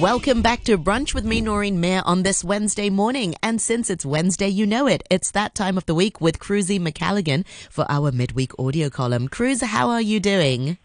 Welcome back to Brunch with me, Noreen Mayer, on this Wednesday morning. And since it's Wednesday, you know it. It's that time of the week with Cruzy Macalligan for our midweek audio column. Cruz, how are you doing?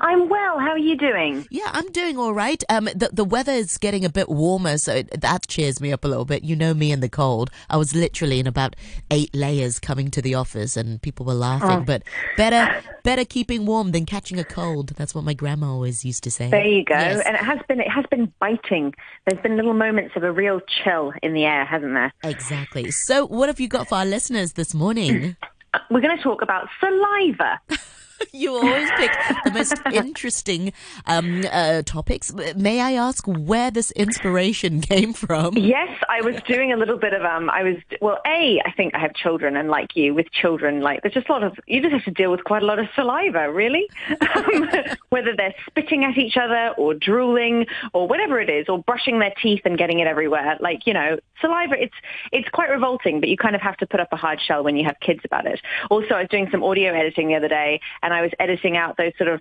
I'm well. How are you doing? Yeah, I'm doing all right. Um, the the weather is getting a bit warmer, so it, that cheers me up a little bit. You know me and the cold. I was literally in about eight layers coming to the office, and people were laughing. Oh. But better better keeping warm than catching a cold. That's what my grandma always used to say. There you go. Yes. And it has been it has been biting. There's been little moments of a real chill in the air, hasn't there? Exactly. So, what have you got for our listeners this morning? We're going to talk about saliva. you always pick the most interesting um, uh, topics. May I ask where this inspiration came from? Yes, I was doing a little bit of um. I was well. A, I think I have children, and like you, with children, like there's just a lot of you just have to deal with quite a lot of saliva, really. Um, whether they're spitting at each other or drooling or whatever it is, or brushing their teeth and getting it everywhere. Like you know, saliva. It's it's quite revolting, but you kind of have to put up a hard shell when you have kids about it. Also, I was doing some audio editing the other day, and I was editing out those sort of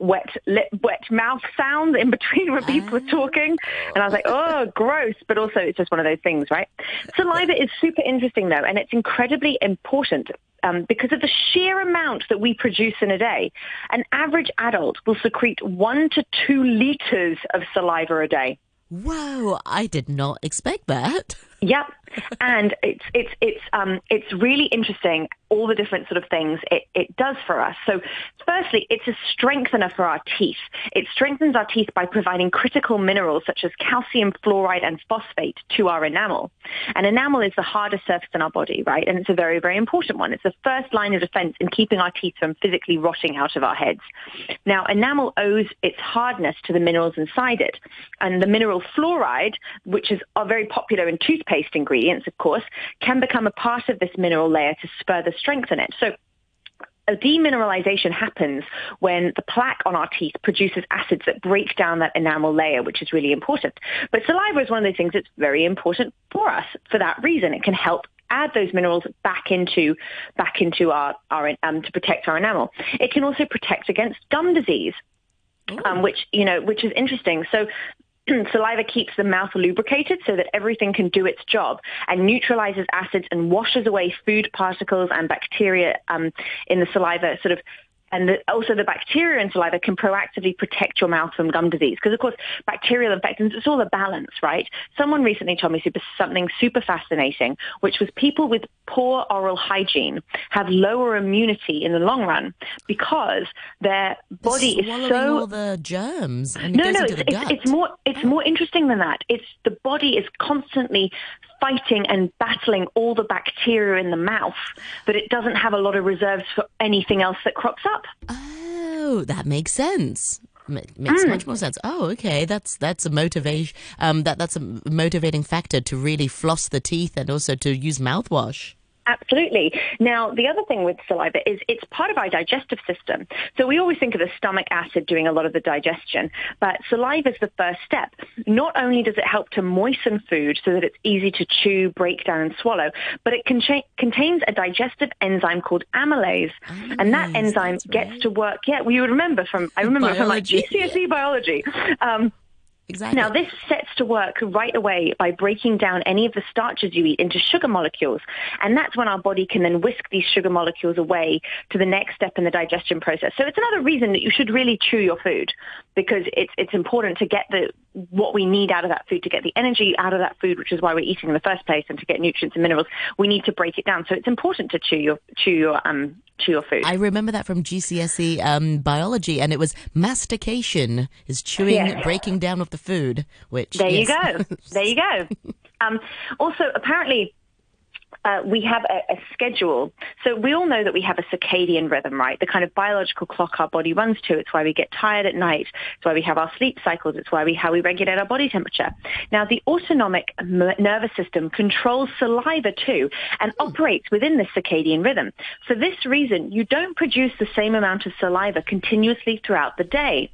wet lip, wet mouth sounds in between when people were talking, and I was like, oh, gross. But also, it's just one of those things, right? Saliva is super interesting though, and it's incredibly important. Um, because of the sheer amount that we produce in a day, an average adult will secrete one to two liters of saliva a day. Whoa, I did not expect that. Yep, and it's it's it's um it's really interesting all the different sort of things it, it does for us. So, firstly, it's a strengthener for our teeth. It strengthens our teeth by providing critical minerals such as calcium, fluoride, and phosphate to our enamel. And enamel is the hardest surface in our body, right? And it's a very very important one. It's the first line of defense in keeping our teeth from physically rotting out of our heads. Now, enamel owes its hardness to the minerals inside it, and the mineral fluoride, which is are very popular in toothpaste ingredients, of course, can become a part of this mineral layer to further strengthen it. So a demineralization happens when the plaque on our teeth produces acids that break down that enamel layer, which is really important. But saliva is one of those things that's very important for us for that reason. It can help add those minerals back into back into our, our um, to protect our enamel. It can also protect against gum disease, um, which you know which is interesting. So saliva keeps the mouth lubricated so that everything can do its job and neutralizes acids and washes away food particles and bacteria um, in the saliva sort of and the, also the bacteria in saliva can proactively protect your mouth from gum disease. Because of course, bacterial infections, it's all a balance, right? Someone recently told me super, something super fascinating, which was people with poor oral hygiene have lower immunity in the long run because their body is so all the germs and it no, goes no, into it's, the it's, it's more it's oh. more interesting than that. It's the body is constantly fighting and battling all the bacteria in the mouth, but it doesn't have a lot of reserves for anything else that crops up. Oh, that makes sense. Ma- Makes Hmm. much more sense. Oh, okay. That's that's a motivation. Um, that that's a motivating factor to really floss the teeth and also to use mouthwash. Absolutely. Now, the other thing with saliva is it's part of our digestive system. So we always think of the stomach acid doing a lot of the digestion, but saliva is the first step. Not only does it help to moisten food so that it's easy to chew, break down, and swallow, but it concha- contains a digestive enzyme called amylase, and that enzyme that's gets right. to work. Yeah, well, you remember from I remember from my Biology, GCSE biology. Um, Exactly. now, this sets to work right away by breaking down any of the starches you eat into sugar molecules. And that's when our body can then whisk these sugar molecules away to the next step in the digestion process. So it's another reason that you should really chew your food because it's, it's important to get the, what we need out of that food, to get the energy out of that food, which is why we're eating in the first place, and to get nutrients and minerals, we need to break it down. So it's important to chew your, chew your, um, chew your food. I remember that from GCSE um, biology, and it was mastication is chewing, Yes. breaking down of the food. Which There you go. There you go. Um, also, apparently, uh, we have a, a schedule. So we all know that we have a circadian rhythm, right? The kind of biological clock our body runs to. It's why we get tired at night. It's why we have our sleep cycles. It's why we how we regulate our body temperature. Now, the autonomic m- nervous system controls saliva too and operates within this circadian rhythm. For this reason, you don't produce the same amount of saliva continuously throughout the day.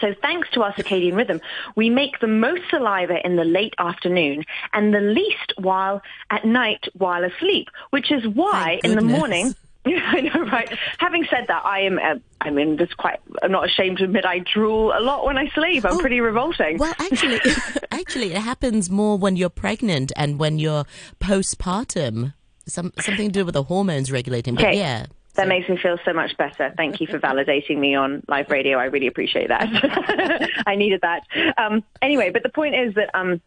So thanks to our circadian rhythm, we make the most saliva in the late afternoon and the least while at night while asleep, which is why in the morning I know, right? Having said that, I am—I um, mean, there's quite. I'm not ashamed to admit I drool a lot when I sleep. I'm oh, pretty revolting. Well, actually, actually, it happens more when you're pregnant and when you're postpartum. Some something to do with the hormones regulating. But okay. yeah. That makes me feel so much better. Thank you for validating me on live radio. I really appreciate that. I needed that. Um, anyway, but the point is that um,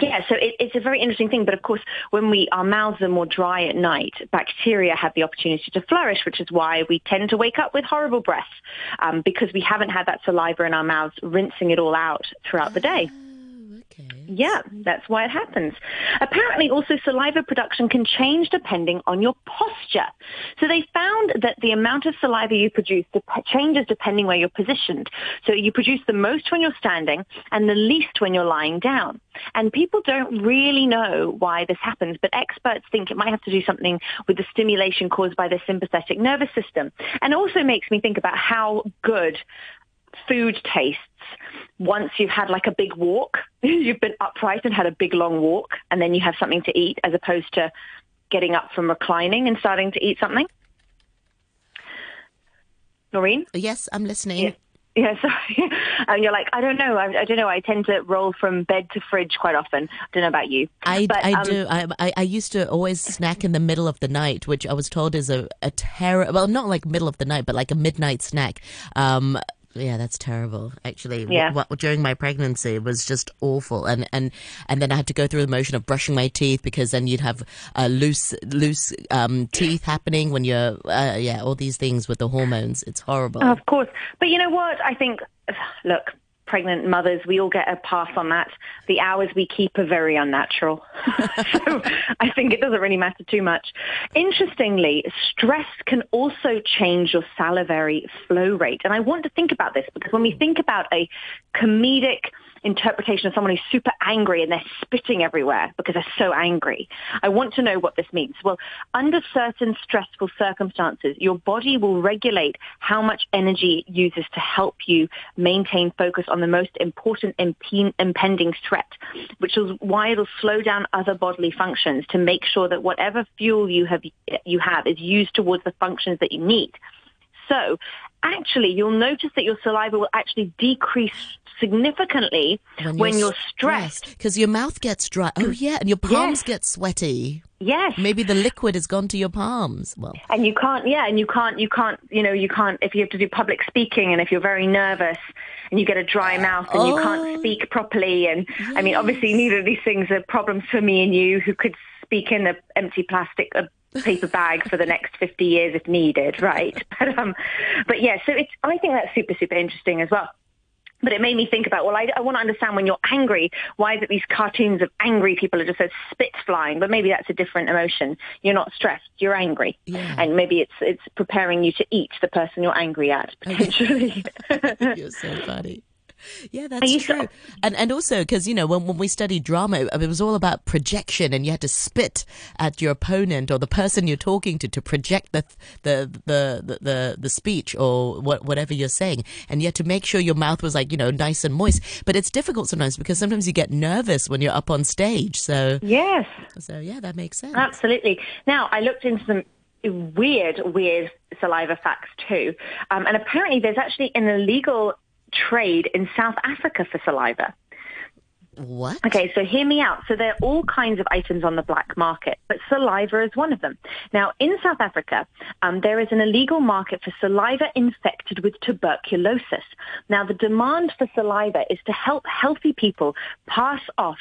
yeah, so it, it's a very interesting thing. But of course, when we our mouths are more dry at night, bacteria have the opportunity to flourish, which is why we tend to wake up with horrible breath um, because we haven't had that saliva in our mouths rinsing it all out throughout the day. Yeah, that's why it happens. Apparently, also saliva production can change depending on your posture. So they found that the amount of saliva you produce changes depending where you're positioned. So you produce the most when you're standing and the least when you're lying down. And people don't really know why this happens, but experts think it might have to do something with the stimulation caused by the sympathetic nervous system. And also makes me think about how good food tastes once you've had like a big walk, you've been upright and had a big long walk, and then you have something to eat as opposed to getting up from reclining and starting to eat something. Noreen? Yes, I'm listening. Yeah. Yeah, sorry. and you're like, I don't know. I, I, don't know. I tend to roll from bed to fridge quite often. I don't know about you. I, but, I um, do. I, I used to always snack in the middle of the night, which I was told is a, a terror. Well, not like middle of the night, but like a midnight snack. Um, yeah, that's terrible. Actually, yeah. During my pregnancy, it was just awful, and and and then I had to go through the motion of brushing my teeth because then you'd have uh, loose loose um, teeth happening when you're uh, yeah all these things with the hormones. It's horrible. Of course, but you know what? I think look, pregnant mothers, we all get a pass on that. The hours we keep are very unnatural. so I think it doesn't really matter too much. Interestingly, stress can also change your salivary flow rate. And I want to think about this because when we think about a comedic interpretation of someone who's super angry and they're spitting everywhere because they're so angry. I want to know what this means. Well, under certain stressful circumstances, your body will regulate how much energy it uses to help you maintain focus on the most important imp- impending threat, which is why it'll slow down other bodily functions to make sure that whatever fuel you have, you have is used towards the functions that you need. So actually you'll notice that your saliva will actually decrease significantly when, when you're, stressed because your mouth gets dry. Oh yeah, and your palms yes. get sweaty. Yes. Maybe the liquid has gone to your palms. Well. And you can't yeah, and you can't you can't you know, you can't if you have to do public speaking and if you're very nervous and you get a dry mouth and oh. you can't oh. speak properly and yes. I mean obviously neither of these things are problems for me and you who could speak in an empty plastic paper bag for the next 50 years if needed, right? But, um, but yeah, so it's, I think that's super, super interesting as well. But it made me think about, well, I, I, want to understand when you're angry, why is it these cartoons of angry people are just so spit flying? But maybe that's a different emotion. You're not stressed, you're angry. Yeah. And maybe it's it's preparing you to eat the person you're angry at, potentially. you're so funny. Yeah, that's true. To- and and also because you know when when we studied drama, it was all about projection, and you had to spit at your opponent or the person you're talking to to project the the the the the, the speech or what, whatever you're saying, and you had to make sure your mouth was like you know nice and moist. But it's difficult sometimes because sometimes you get nervous when you're up on stage. So yes, so yeah, that makes sense. Absolutely. Now I looked into some weird, weird saliva facts too. Um, and apparently there's actually an illegal trade in South Africa for saliva. What? Okay, so hear me out. So there are all kinds of items on the black market, but saliva is one of them. Now, in South Africa, um, there is an illegal market for saliva infected with tuberculosis. Now, the demand for saliva is to help healthy people pass off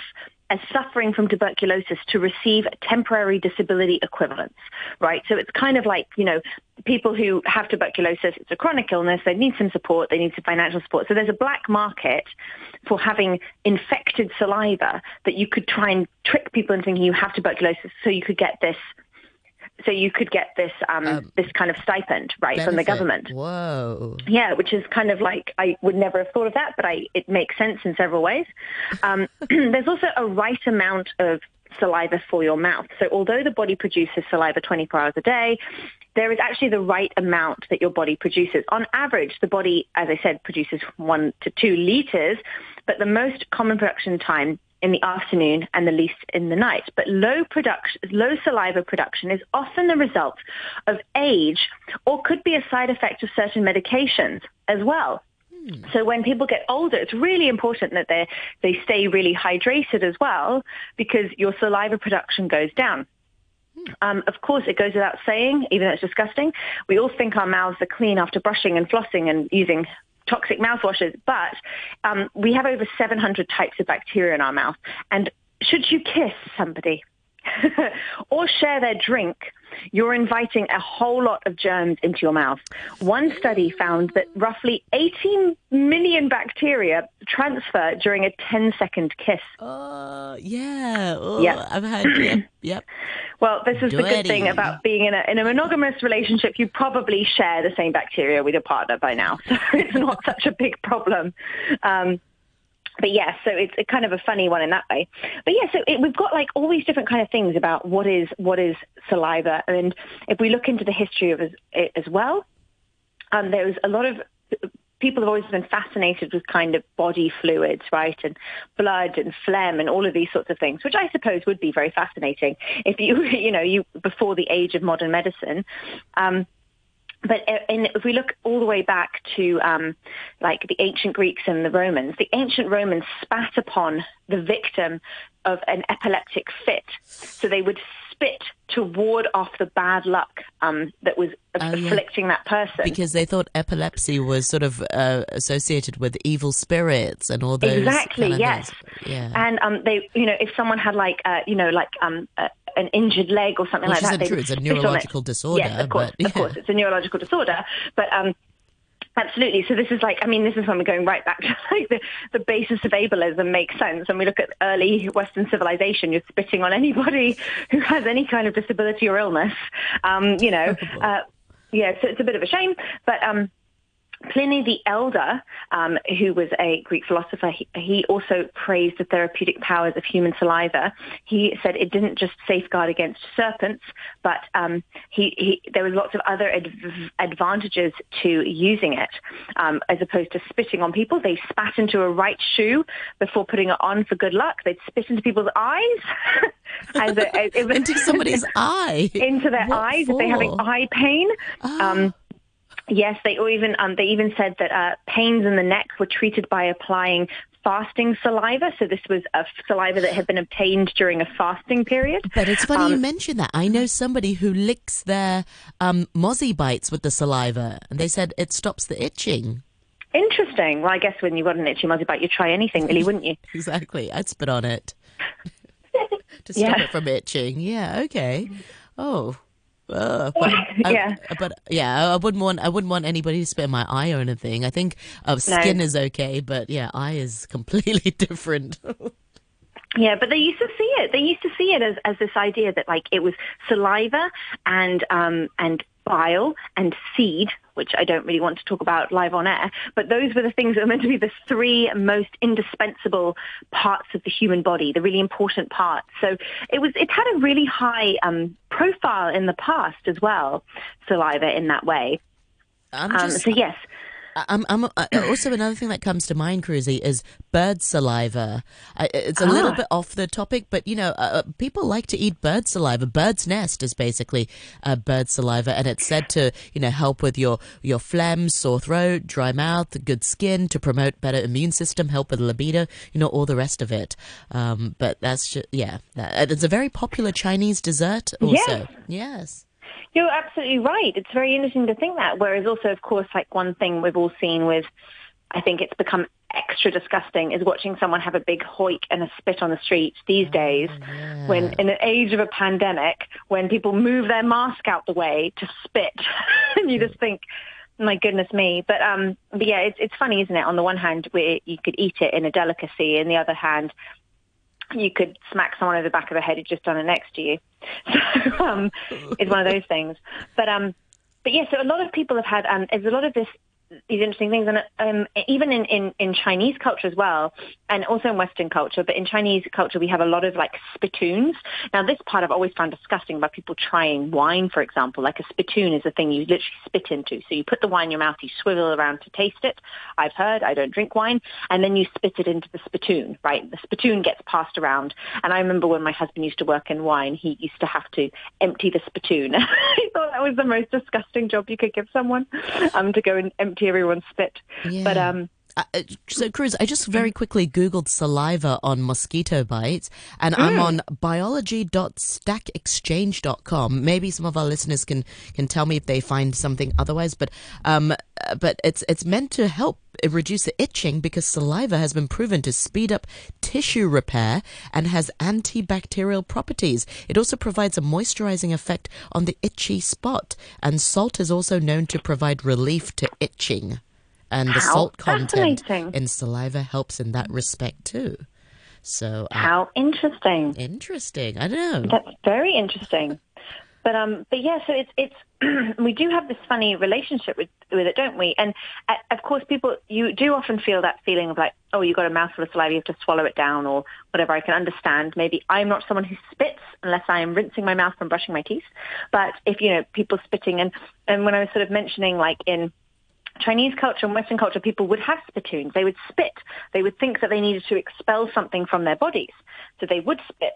as suffering from tuberculosis to receive temporary disability equivalents, right? So it's kind of like, you know, people who have tuberculosis, it's a chronic illness, they need some support, they need some financial support. So there's a black market for having infected saliva that you could try and trick people into thinking you have tuberculosis so you could get this so you could get this um, um, this kind of stipend right benefit. from the government. Whoa! Yeah, which is kind of like I would never have thought of that, but I it makes sense in several ways. Um, there's also a right amount of saliva for your mouth. So although the body produces saliva 24 hours a day, there is actually the right amount that your body produces. On average, the body, as I said, produces one to two liters, but the most common production time in the afternoon and the least in the night. But low production, low saliva production is often the result of age or could be a side effect of certain medications as well. Hmm. So when people get older, it's really important that they they stay really hydrated as well because your saliva production goes down. Hmm. Um, of course, it goes without saying, even though it's disgusting, we all think our mouths are clean after brushing and flossing and using toxic mouthwashes, but um, we have over 700 types of bacteria in our mouth. And should you kiss somebody or share their drink, you're inviting a whole lot of germs into your mouth. One study found that roughly 18 million bacteria transfer during a 10 second kiss. Uh, yeah. Oh, yeah. I've had, yep. yep. Well, this is Dirty. the good thing about being in a, in a monogamous relationship. You probably share the same bacteria with your partner by now. So it's not such a big problem. Um, but yeah, so it's kind of a funny one in that way. But yeah, so it, we've got like all these different kind of things about what is what is saliva, and if we look into the history of it as well, um, there's a lot of people have always been fascinated with kind of body fluids, right, and blood and phlegm and all of these sorts of things, which I suppose would be very fascinating if you, you know, you before the age of modern medicine. Um, but in, if we look all the way back to um, like the ancient Greeks and the Romans, the ancient Romans spat upon the victim of an epileptic fit. So they would spit to ward off the bad luck um, that was oh, afflicting yeah. that person. Because they thought epilepsy was sort of uh, associated with evil spirits and all those. Exactly. Kind of yes. Things. Yeah. And um, they, you know, if someone had like, uh, you know, like um, uh, an injured leg or something well, like that. True. It's a neurological it. disorder. Yes, of course, but, yeah. of course, it's a neurological disorder. But um, Absolutely. So this is like, I mean, this is when we're going right back to like the, the basis of ableism makes sense. And we look at early Western civilization, you're spitting on anybody who has any kind of disability or illness. Um, you know, uh, yeah, so it's a bit of a shame, but um, Pliny the Elder, um, who was a Greek philosopher, he, he, also praised the therapeutic powers of human saliva. He said it didn't just safeguard against serpents, but um, he, he, there was lots of other adv- advantages to using it. Um, as opposed to spitting on people, they spat into a right shoe before putting it on for good luck. They'd spit into people's eyes. as a, as, into somebody's eye. Into their what eyes for? if they're having eye pain. Oh. Yes, they even um, they even said that uh, pains in the neck were treated by applying fasting saliva. So this was a saliva that had been obtained during a fasting period. But it's funny um, you mention that. I know somebody who licks their um, mozzie bites with the saliva, and they said it stops the itching. Interesting. Well, I guess when you've got an itchy mozzie bite, you'd try anything, really, wouldn't you? exactly. I'd spit on it to stop yeah. it from itching. Yeah. Okay. Oh, uh, but yeah, I, but yeah, I wouldn't want I wouldn't want anybody to spit in my eye or anything. I think uh, skin no. is okay, but yeah, eye is completely different. Yeah, but they used to see it. They used to see it as, as this idea that like it was saliva and um, and bile and seed, which I don't really want to talk about live on air, but those were the things that were meant to be the three most indispensable parts of the human body, the really important parts. So it was it had a really high um, profile in the past as well, saliva in that way. Um, so yes. I'm, I'm, uh, also another thing that comes to mind, Cruzy, is bird saliva. It's a ah. little bit off the topic, but you know, uh, uh, people like to eat bird saliva. Bird's nest is basically uh, bird saliva, and it's said to you know help with your your phlegm, sore throat, dry mouth, good skin, to promote better immune system, help with libido, you know, all the rest of it. Um, but that's just yeah, that, it's a very popular Chinese dessert. Also, yes. yes. You're absolutely right. It's very interesting to think that. Whereas also, of course, like one thing we've all seen with, I think it's become extra disgusting is watching someone have a big hoik and a spit on the street these oh, days yeah. when in an age of a pandemic when people move their mask out the way to spit and you just think my goodness me but um but yeah it's it's funny isn't it on the one hand where you could eat it in a delicacy and the other hand you could smack someone over the back of the head who's just done it next to you. So um, it's one of those things. But um, but yeah, so a lot of people have had um, there's a lot of this these interesting things. And um, even in, in, in Chinese culture as well, and also in Western culture, but in Chinese culture, we have a lot of like spittoons. Now, this part I've always found disgusting about people trying wine, for example. Like a spittoon is a thing you literally spit into. So you put the wine in your mouth, you swivel around to taste it. I've heard, I don't drink wine. And then you spit it into the spittoon, right? The spittoon gets passed around. And I remember when my husband used to work in wine, he used to have to empty the spittoon. I thought that was the most disgusting job you could give someone, um, to go and empty everyone's spit. Yeah. But um, so, Cruz, I just very quickly Googled saliva on mosquito bites, and mm. I'm on biology.stackexchange.com. Maybe some of our listeners can, can tell me if they find something otherwise, but um, uh, but it's it's meant to help reduce the itching because saliva has been proven to speed up tissue repair and has antibacterial properties. It also provides a moisturizing effect on the itchy spot, and salt is also known to provide relief to itching and the How salt content in saliva helps in that respect too. So uh, how interesting! Interesting. I don't know. That's very interesting. But um, but yeah, so it's it's we do have this funny relationship with with it, don't we? And uh, of course, people you do often feel that feeling of like, oh, you got a mouthful of saliva, you have to swallow it down, or whatever. I can understand. Maybe I'm not someone who spits unless I am rinsing my mouth from brushing my teeth. But if you know people spitting, and and when I was sort of mentioning like in Chinese culture and Western culture, people would have spittoons. They would spit. They would think that they needed to expel something from their bodies. So they would spit.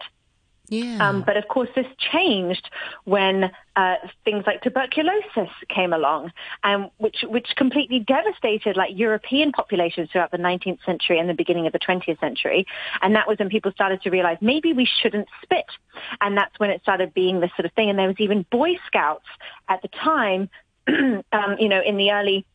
Yeah. Um, but of course, this changed when uh, things like tuberculosis came along, um, which which completely devastated like European populations throughout the 19th century and the beginning of the 20th century. And that was when people started to realize maybe we shouldn't spit, and that's when it started being this sort of thing. And there was even Boy Scouts at the time, um, you know, in the early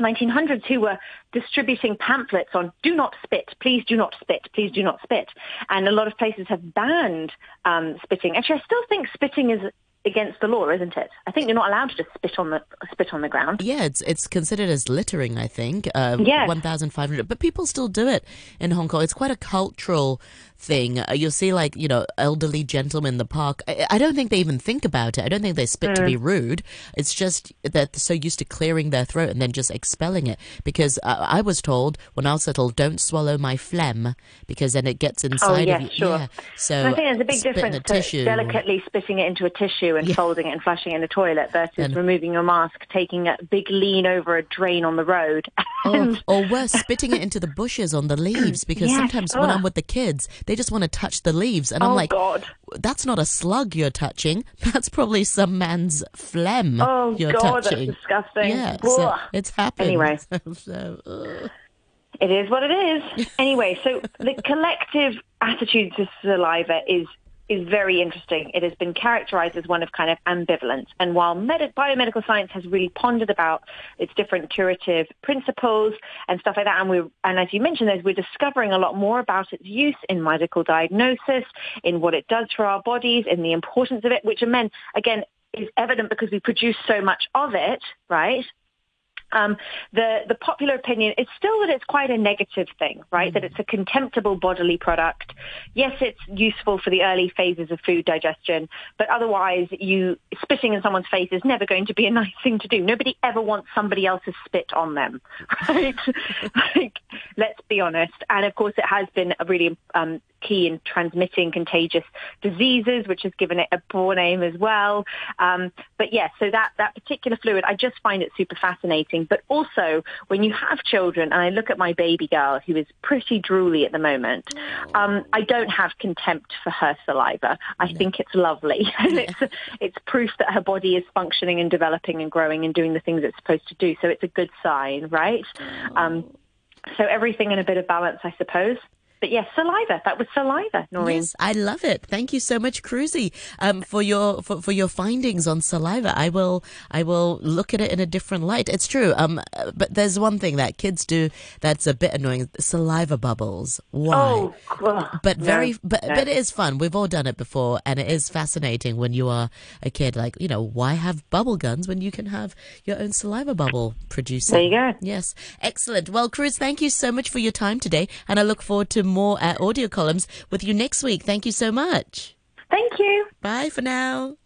1900s who were distributing pamphlets on do not spit, please do not spit, please do not spit. And a lot of places have banned um, spitting. Actually, I still think spitting is against the law, isn't it? I think you're not allowed to just spit on the spit on the ground. Yeah, it's it's considered as littering. I think. Uh, yeah. One thousand five hundred, but people still do it in Hong Kong. It's quite a cultural thing. Uh, you'll see like you know elderly gentlemen in the park. I, I, don't think they even think about it. I don't think they spit mm. to be mm. rude. It's just that they're so used to clearing their throat and then just expelling it. Because uh, I was told when I was little, don't swallow my phlegm because then it gets oh, inside oh, of you. Sure. Yeah. So I think there's a big difference to tissue. delicately spitting it into a tissue and yeah. folding it and flushing it in the toilet versus and, removing your mask, taking a big lean over a drain on the road. or, or worse, spitting it into the bushes on the leaves because yes. sometimes when I'm with the kids, they just want to touch the leaves. And I'm oh, like, God. that's not a slug you're touching. That's probably some man's phlegm oh, you're God, touching. That's disgusting. Yeah, so it's happened. Anyway. so, it is what it is. anyway, so the collective attitude to saliva is is very interesting. It has been characterized as one of kind of ambivalence. And while med- biomedical science has really pondered about its different curative principles and stuff like that, and we and as you mentioned, we're discovering a lot more about its use in medical diagnosis, in what it does for our bodies, in the importance of it, which again is evident because we produce so much of it, right? Um, the the popular opinion is still that it's quite a negative thing, right? Mm. That it's a contemptible bodily product. Yes, it's useful for the early phases of food digestion, but otherwise, you spitting in someone's face is never going to be a nice thing to do. Nobody ever wants somebody else's spit on them, right? like, let's be honest. And of course, it has been a really um, key in transmitting contagious diseases, which has given it a poor name as well. Um, but yes, yeah, so that, that particular fluid, I just find it super fascinating. But also, when you have children, and I look at my baby girl, who is pretty drooly at the moment, um, I don't have contempt for her saliva. I no. think it's lovely. and yeah. it's, it's proof that her body is functioning and developing and growing and doing the things it's supposed to do. So it's a good sign, right? Um, so everything in a bit of balance, I suppose but yes, saliva. That was saliva, Noreen. Yes, I love it. Thank you so much, Cruzy, um, for your for, for your findings on saliva. I will I will look at it in a different light. It's true. Um, but there's one thing that kids do that's a bit annoying: saliva bubbles. Why? Oh, but very, no, but no. but it is fun. We've all done it before, and it is fascinating when you are a kid. Like you know, why have bubble guns when you can have your own saliva bubble producing? There you go. Yes, excellent. Well, Cruz, thank you so much for your time today, and I look forward to more uh, audio columns with you next week. Thank you so much. Thank you. Bye for now.